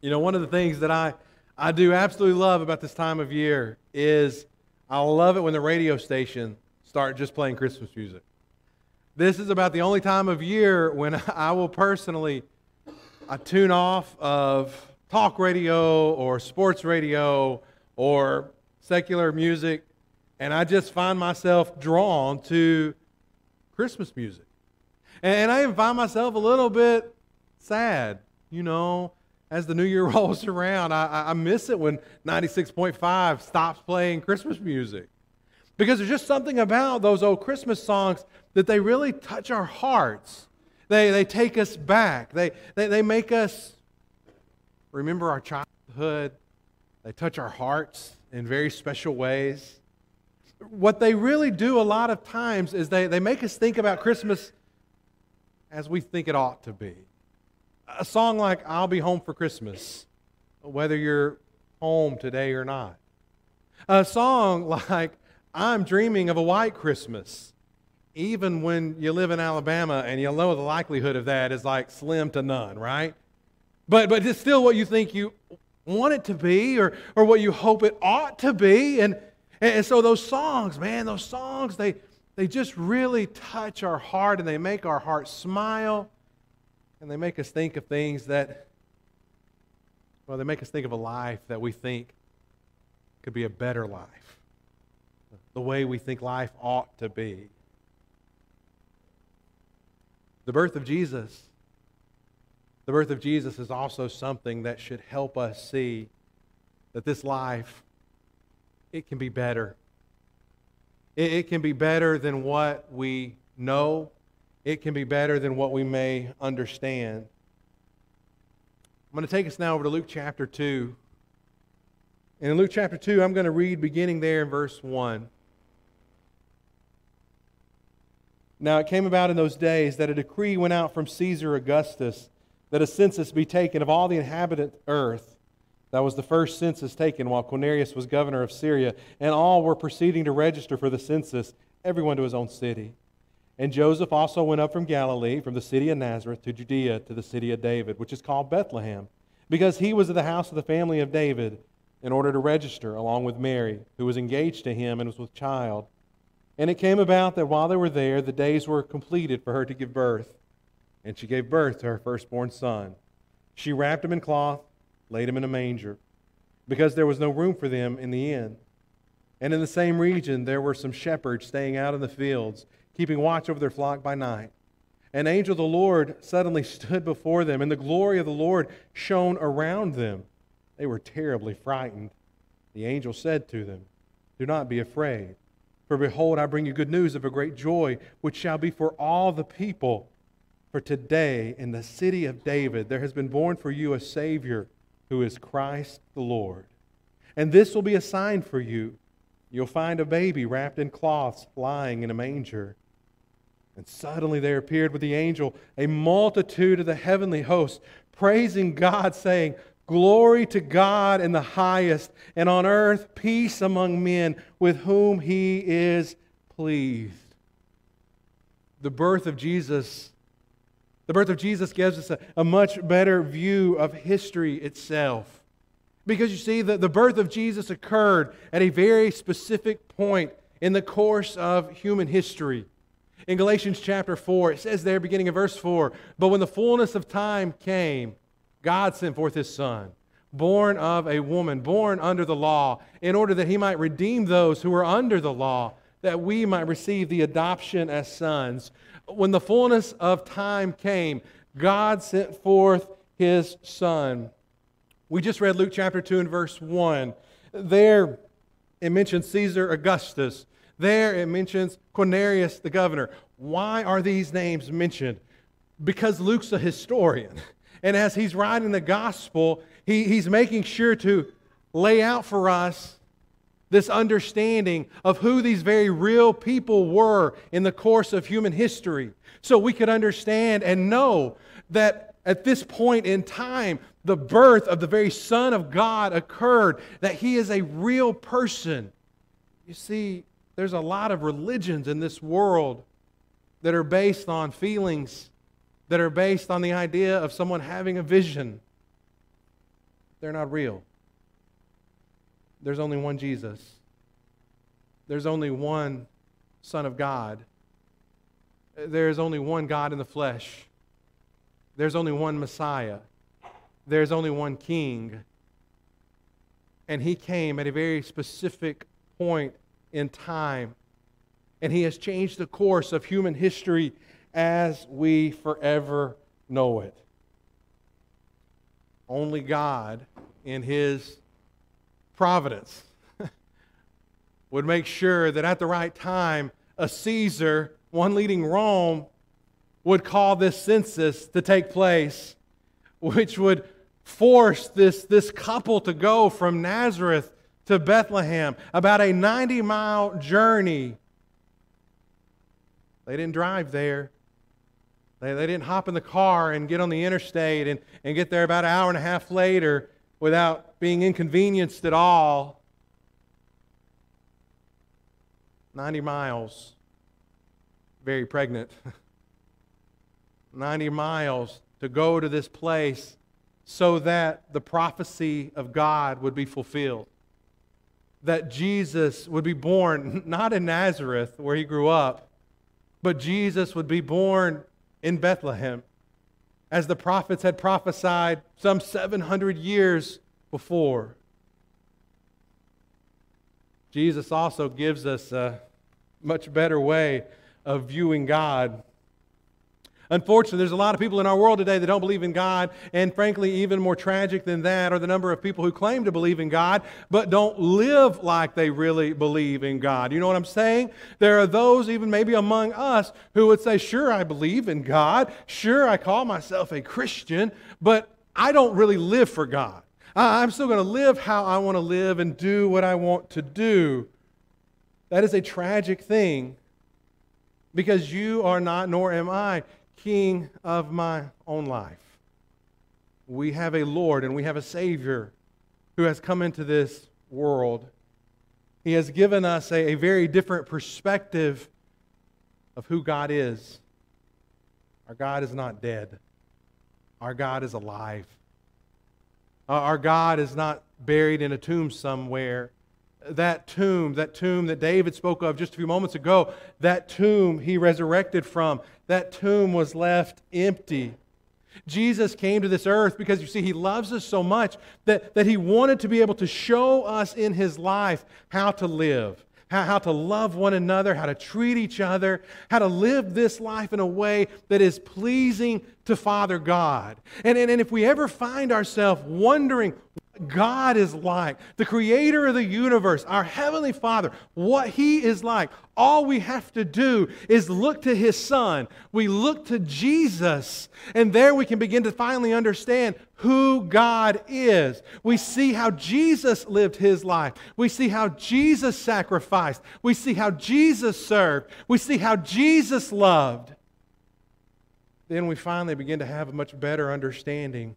You know, one of the things that I, I do absolutely love about this time of year is I love it when the radio station start just playing Christmas music. This is about the only time of year when I will personally I tune off of talk radio or sports radio or secular music and I just find myself drawn to Christmas music. And I even find myself a little bit sad, you know, as the new year rolls around. I, I miss it when 96.5 stops playing Christmas music. Because there's just something about those old Christmas songs that they really touch our hearts. They, they take us back. They, they, they make us remember our childhood. They touch our hearts in very special ways. What they really do a lot of times is they, they make us think about Christmas as we think it ought to be. A song like I'll Be Home for Christmas, whether you're home today or not. A song like I'm Dreaming of a White Christmas, even when you live in Alabama and you know the likelihood of that is like slim to none, right? But, but it's still what you think you want it to be or, or what you hope it ought to be. And, and so those songs, man, those songs, they, they just really touch our heart and they make our heart smile and they make us think of things that, well, they make us think of a life that we think could be a better life, the way we think life ought to be. The birth of Jesus, the birth of Jesus is also something that should help us see that this life, it can be better it, it can be better than what we know, it can be better than what we may understand. I'm going to take us now over to Luke chapter 2. And in Luke chapter 2, I'm going to read beginning there in verse 1. Now it came about in those days that a decree went out from Caesar Augustus that a census be taken of all the inhabited earth. That was the first census taken while Quirinius was governor of Syria, and all were proceeding to register for the census, everyone to his own city. And Joseph also went up from Galilee, from the city of Nazareth to Judea, to the city of David, which is called Bethlehem, because he was of the house of the family of David, in order to register along with Mary, who was engaged to him and was with child. And it came about that while they were there, the days were completed for her to give birth. And she gave birth to her firstborn son. She wrapped him in cloth laid him in a manger, because there was no room for them in the inn. And in the same region there were some shepherds staying out in the fields, keeping watch over their flock by night. An angel of the Lord suddenly stood before them, and the glory of the Lord shone around them. They were terribly frightened. The angel said to them, Do not be afraid, for behold, I bring you good news of a great joy, which shall be for all the people. For today, in the city of David, there has been born for you a Savior who is Christ the Lord. And this will be a sign for you. You'll find a baby wrapped in cloths lying in a manger. And suddenly there appeared with the angel a multitude of the heavenly host, praising God, saying, Glory to God in the highest, and on earth peace among men with whom he is pleased. The birth of Jesus the birth of Jesus gives us a, a much better view of history itself. Because you see, the, the birth of Jesus occurred at a very specific point in the course of human history. In Galatians chapter 4, it says there, beginning of verse 4, But when the fullness of time came, God sent forth his Son, born of a woman, born under the law, in order that he might redeem those who were under the law, that we might receive the adoption as sons when the fullness of time came, God sent forth his Son. We just read Luke chapter 2 and verse 1. There it mentions Caesar Augustus. There it mentions Quirinius the governor. Why are these names mentioned? Because Luke's a historian. And as he's writing the gospel, he, he's making sure to lay out for us this understanding of who these very real people were in the course of human history. So we could understand and know that at this point in time, the birth of the very Son of God occurred, that He is a real person. You see, there's a lot of religions in this world that are based on feelings, that are based on the idea of someone having a vision. they're not real. There's only one Jesus. There's only one Son of God. There is only one God in the flesh. There's only one Messiah. There's only one King. And he came at a very specific point in time. And he has changed the course of human history as we forever know it. Only God, in his providence, would make sure that at the right time, a Caesar, one leading Rome, would call this census to take place, which would force this, this couple to go from Nazareth to Bethlehem, about a 90 mile journey. They didn't drive there. They, they didn't hop in the car and get on the interstate and, and get there about an hour and a half later without being inconvenienced at all. 90 miles, very pregnant. 90 miles to go to this place so that the prophecy of God would be fulfilled. That Jesus would be born not in Nazareth, where he grew up, but Jesus would be born in Bethlehem, as the prophets had prophesied some 700 years before. Jesus also gives us a much better way of viewing God Unfortunately, there's a lot of people in our world today that don't believe in God, and frankly, even more tragic than that are the number of people who claim to believe in God but don't live like they really believe in God. You know what I'm saying? There are those, even maybe among us, who would say, Sure, I believe in God. Sure, I call myself a Christian, but I don't really live for God. I'm still going to live how I want to live and do what I want to do. That is a tragic thing because you are not, nor am I king of my own life. We have a Lord and we have a Savior who has come into this world. He has given us a, a very different perspective of who God is. Our God is not dead, our God is alive. Our God is not buried in a tomb somewhere that tomb, that tomb that David spoke of just a few moments ago, that tomb he resurrected from, that tomb was left empty. Jesus came to this earth because you see, he loves us so much that, that he wanted to be able to show us in his life how to live, how, how to love one another, how to treat each other, how to live this life in a way that is pleasing to Father God. And, and, and if we ever find ourselves wondering, God is like, the creator of the universe, our heavenly Father, what He is like. All we have to do is look to His Son. We look to Jesus, and there we can begin to finally understand who God is. We see how Jesus lived His life. We see how Jesus sacrificed. We see how Jesus served. We see how Jesus loved. Then we finally begin to have a much better understanding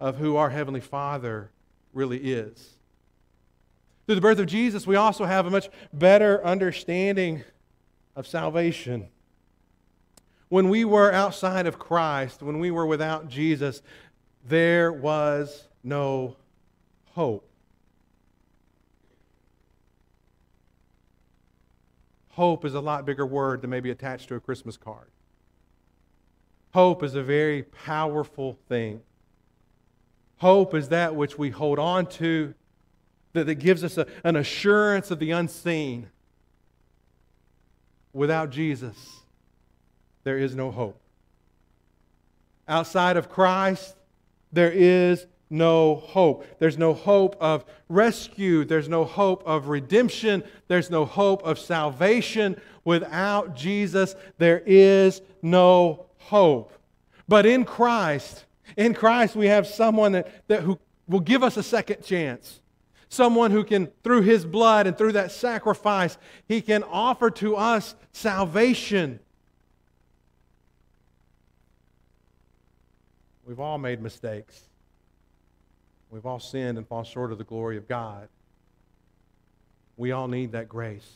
of who our Heavenly Father really is. Through the birth of Jesus, we also have a much better understanding of salvation. When we were outside of Christ, when we were without Jesus, there was no hope. Hope is a lot bigger word than maybe attached to a Christmas card. Hope is a very powerful thing. Hope is that which we hold on to, that, that gives us a, an assurance of the unseen. Without Jesus, there is no hope. Outside of Christ, there is no hope. There's no hope of rescue. There's no hope of redemption. There's no hope of salvation. Without Jesus, there is no hope. But in Christ, in Christ, we have someone that, that who will give us a second chance. Someone who can, through his blood and through that sacrifice, he can offer to us salvation. We've all made mistakes. We've all sinned and fall short of the glory of God. We all need that grace.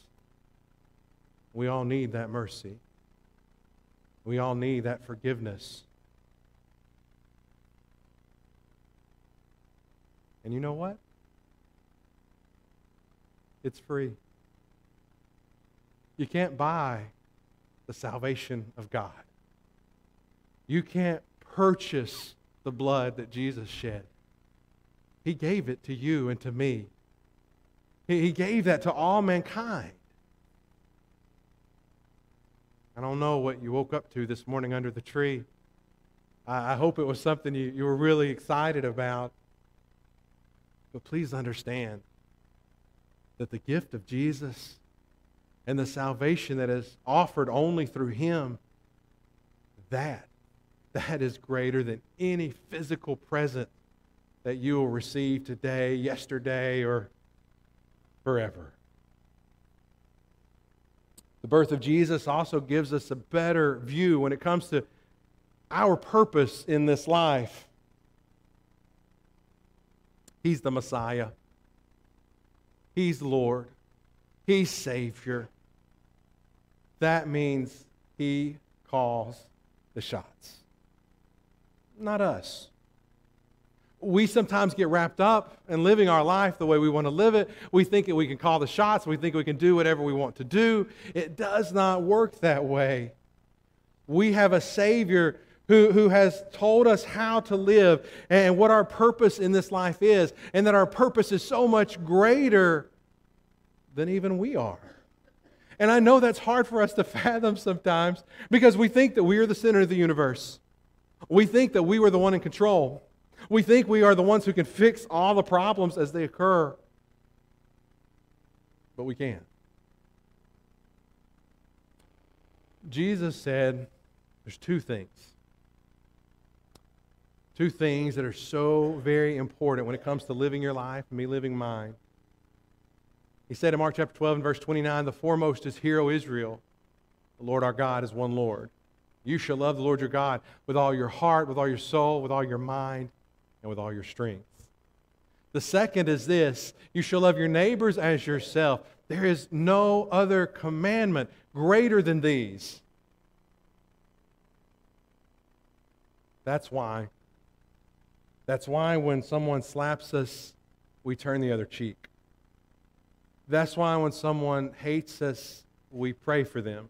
We all need that mercy. We all need that forgiveness. And you know what? It's free. You can't buy the salvation of God. You can't purchase the blood that Jesus shed. He gave it to you and to me. He gave that to all mankind. I don't know what you woke up to this morning under the tree. I, hope it was something you, were really excited about. But please understand that the gift of Jesus and the salvation that is offered only through Him, that, that is greater than any physical present that you will receive today, yesterday, or forever. The birth of Jesus also gives us a better view when it comes to our purpose in this life. He's the Messiah. He's Lord. He's Savior. That means He calls the shots. Not us. We sometimes get wrapped up in living our life the way we want to live it. We think that we can call the shots. We think we can do whatever we want to do. It does not work that way. We have a Savior who, who has told us how to live and what our purpose in this life is, and that our purpose is so much greater than even we are. And I know that's hard for us to fathom sometimes because we think that we are the center of the universe. We think that we were the one in control. We think we are the ones who can fix all the problems as they occur. But we can't. Jesus said there's two things Two things that are so very important when it comes to living your life and me living mine. He said in Mark chapter 12 and verse 29, the foremost is Hear, O Israel. The Lord our God is one Lord. You shall love the Lord your God with all your heart, with all your soul, with all your mind, and with all your strength. The second is this you shall love your neighbors as yourself. There is no other commandment greater than these. That's why that's why when someone slaps us, we turn the other cheek. That's why when someone hates us, we pray for them.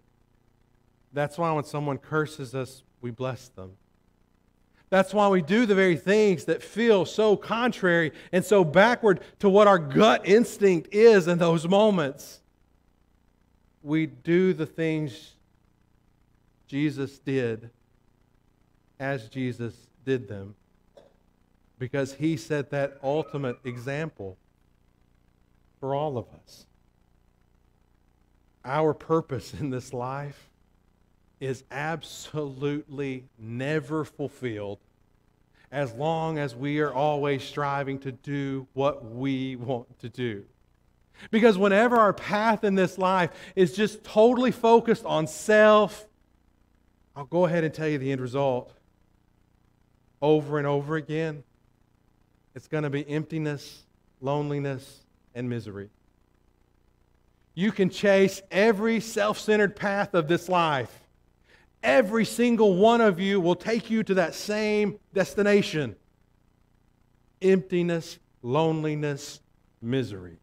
That's why when someone curses us, we bless them. That's why we do the very things that feel so contrary and so backward to what our gut instinct is in those moments. We do the things Jesus did as Jesus did them because he set that ultimate example for all of us. Our purpose in this life is absolutely never fulfilled as long as we are always striving to do what we want to do. Because whenever our path in this life is just totally focused on self, I'll go ahead and tell you the end result over and over again it's going to be emptiness, loneliness, and misery. You can chase every self centered path of this life. Every single one of you will take you to that same destination emptiness, loneliness, misery.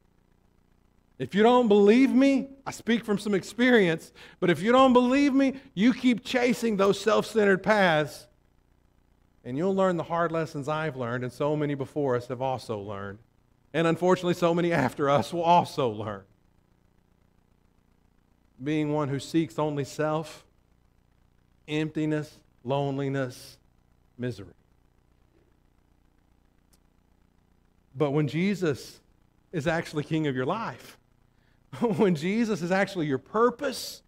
If you don't believe me, I speak from some experience, but if you don't believe me, you keep chasing those self centered paths, and you'll learn the hard lessons I've learned, and so many before us have also learned. And unfortunately, so many after us will also learn. Being one who seeks only self, emptiness, loneliness, misery. But when Jesus is actually king of your life, when Jesus is actually your purpose,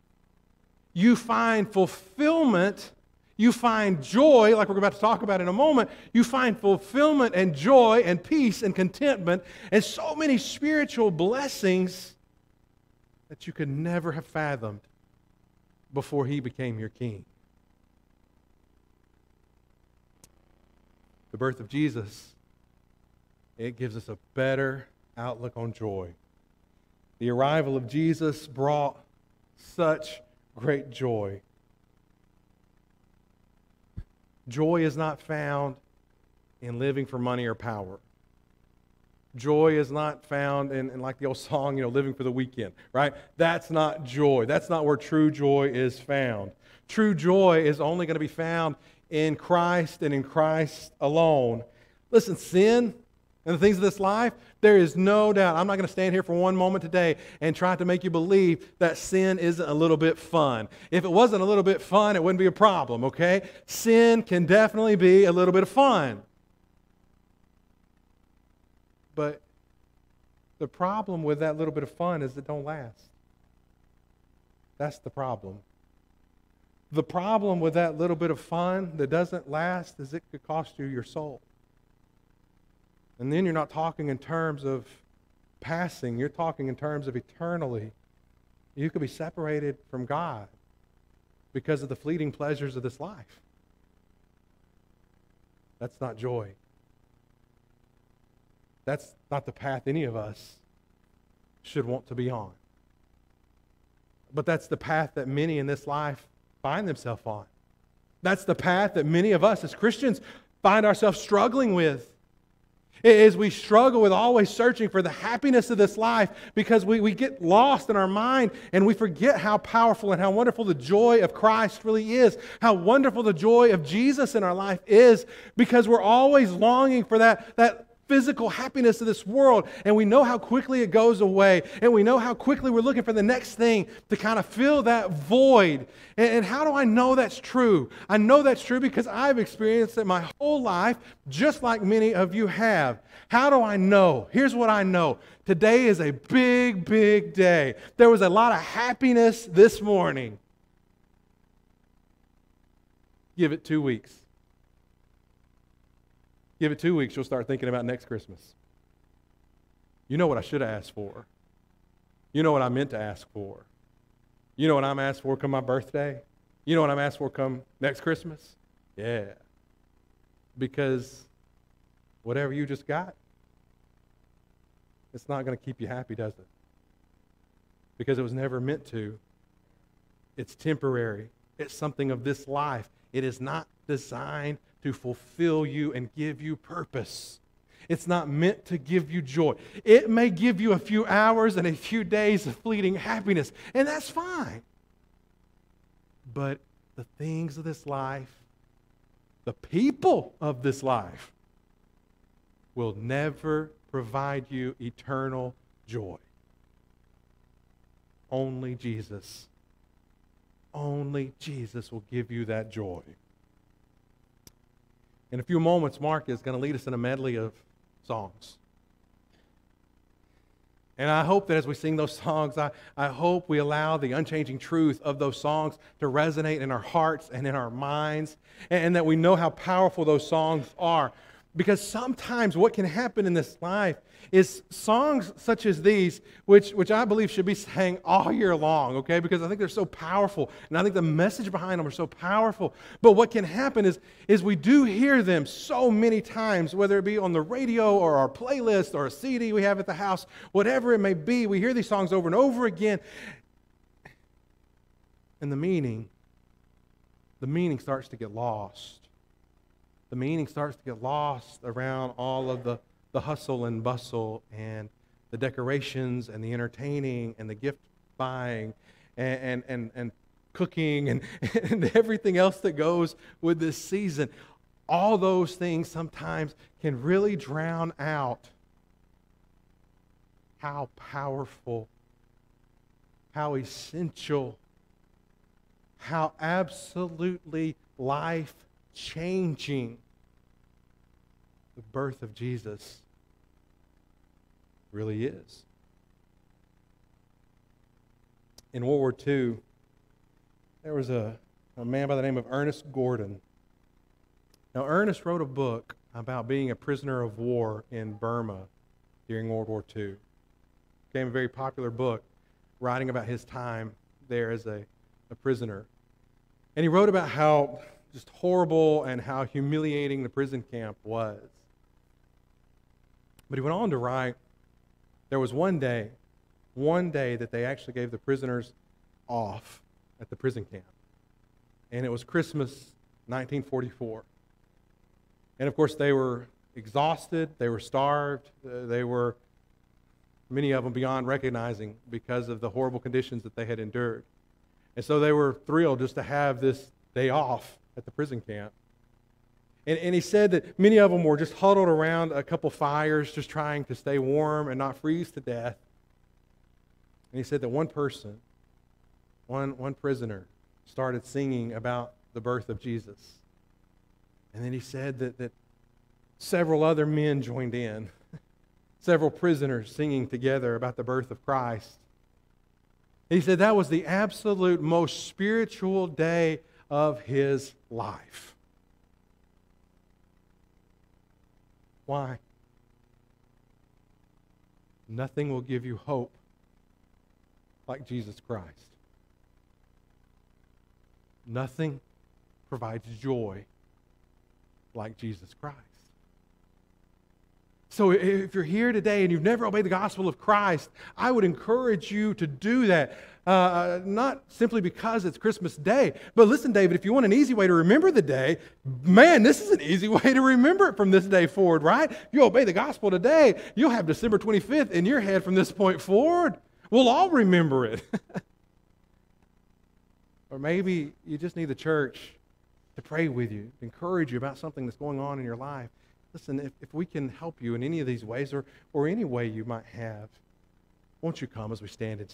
you find fulfillment you find joy, like we're about to talk about in a moment. You find fulfillment and joy and peace and contentment and so many spiritual blessings that you could never have fathomed before he became your king. The birth of Jesus, it gives us a better outlook on joy. The arrival of Jesus brought such great joy Joy is not found in living for money or power. Joy is not found in, in, like the old song, you know, living for the weekend, right? That's not joy. That's not where true joy is found. True joy is only going to be found in Christ and in Christ alone. Listen, sin and the things of this life, there is no doubt. I'm not going to stand here for one moment today and try to make you believe that sin isn't a little bit fun. If it wasn't a little bit fun, it wouldn't be a problem, okay? Sin can definitely be a little bit of fun. But the problem with that little bit of fun is it don't last. That's the problem. The problem with that little bit of fun that doesn't last is it could cost you your soul. And then you're not talking in terms of passing, you're talking in terms of eternally. You could be separated from God because of the fleeting pleasures of this life. That's not joy. That's not the path any of us should want to be on. But that's the path that many in this life find themselves on. That's the path that many of us as Christians find ourselves struggling with. As we struggle with always searching for the happiness of this life because we, we get lost in our mind and we forget how powerful and how wonderful the joy of Christ really is, how wonderful the joy of Jesus in our life is because we're always longing for that, that physical happiness of this world, and we know how quickly it goes away, and we know how quickly we're looking for the next thing to kind of fill that void. And, and, how do I know that's true? I know that's true because I've experienced it my whole life, just like many of you have. How do I know? Here's what I know today is a big, big day. There was a lot of happiness this morning. Give it two weeks. Give it two weeks, you'll start thinking about next Christmas. You know what I should have asked for. You know what I meant to ask for. You know what I'm asked for come my birthday? You know what I'm asked for come next Christmas? Yeah. Because whatever you just got, it's not going to keep you happy, does it? Because it was never meant to. It's temporary, it's something of this life. It is not designed to fulfill you and give you purpose. It's not meant to give you joy. It may give you a few hours and a few days of fleeting happiness, and that's fine. But the things of this life, the people of this life, will never provide you eternal joy. Only Jesus. Only Jesus will give you that joy. In a few moments, Mark is going to lead us in a medley of songs. And I hope that as we sing those songs, I, I hope we allow the unchanging truth of those songs to resonate in our hearts and in our minds, and, and that we know how powerful those songs are. Because sometimes what can happen in this life is songs such as these, which, which I believe should be sang all year long, okay? Because I think they're so powerful. And I think the message behind them are so powerful. But what can happen is, is we do hear them so many times, whether it be on the radio or our playlist or a CD we have at the house, whatever it may be. We hear these songs over and over again. And the meaning, the meaning starts to get lost the meaning starts to get lost around all of the, the hustle and bustle and the decorations and the entertaining and the gift buying and, and, and, and cooking and, and everything else that goes with this season. All those things sometimes can really drown out how powerful, how essential, how absolutely life changing the birth of Jesus really is. In World War II, there was a, a man by the name of Ernest Gordon. Now, Ernest wrote a book about being a prisoner of war in Burma during World War II. Became a very popular book, writing about his time there as a, a prisoner. And he wrote about how just horrible and how humiliating the prison camp was. But he went on to write there was one day, one day that they actually gave the prisoners off at the prison camp. And it was Christmas 1944. And of course, they were exhausted, they were starved, uh, they were, many of them beyond recognizing because of the horrible conditions that they had endured. And so they were thrilled just to have this day off at the prison camp. And, and he said that many of them were just huddled around a couple fires, just trying to stay warm and not freeze to death. And he said that one person, one, one prisoner, started singing about the birth of Jesus. And then he said that, that several other men joined in, several prisoners singing together about the birth of Christ. He said that was the absolute most spiritual day of his life. Why? Nothing will give you hope like Jesus Christ. Nothing provides joy like Jesus Christ. So if you're here today and you've never obeyed the gospel of Christ, I would encourage you to do that. Uh, uh, not simply because it's Christmas Day, but listen, David, if you want an easy way to remember the day, man, this is an easy way to remember it from this day forward, right? You obey the gospel today, you'll have December 25th in your head from this point forward. We'll all remember it. or maybe you just need the church to pray with you, encourage you about something that's going on in your life. Listen, if, if we can help you in any of these ways or, or any way you might have, won't you come as we stand and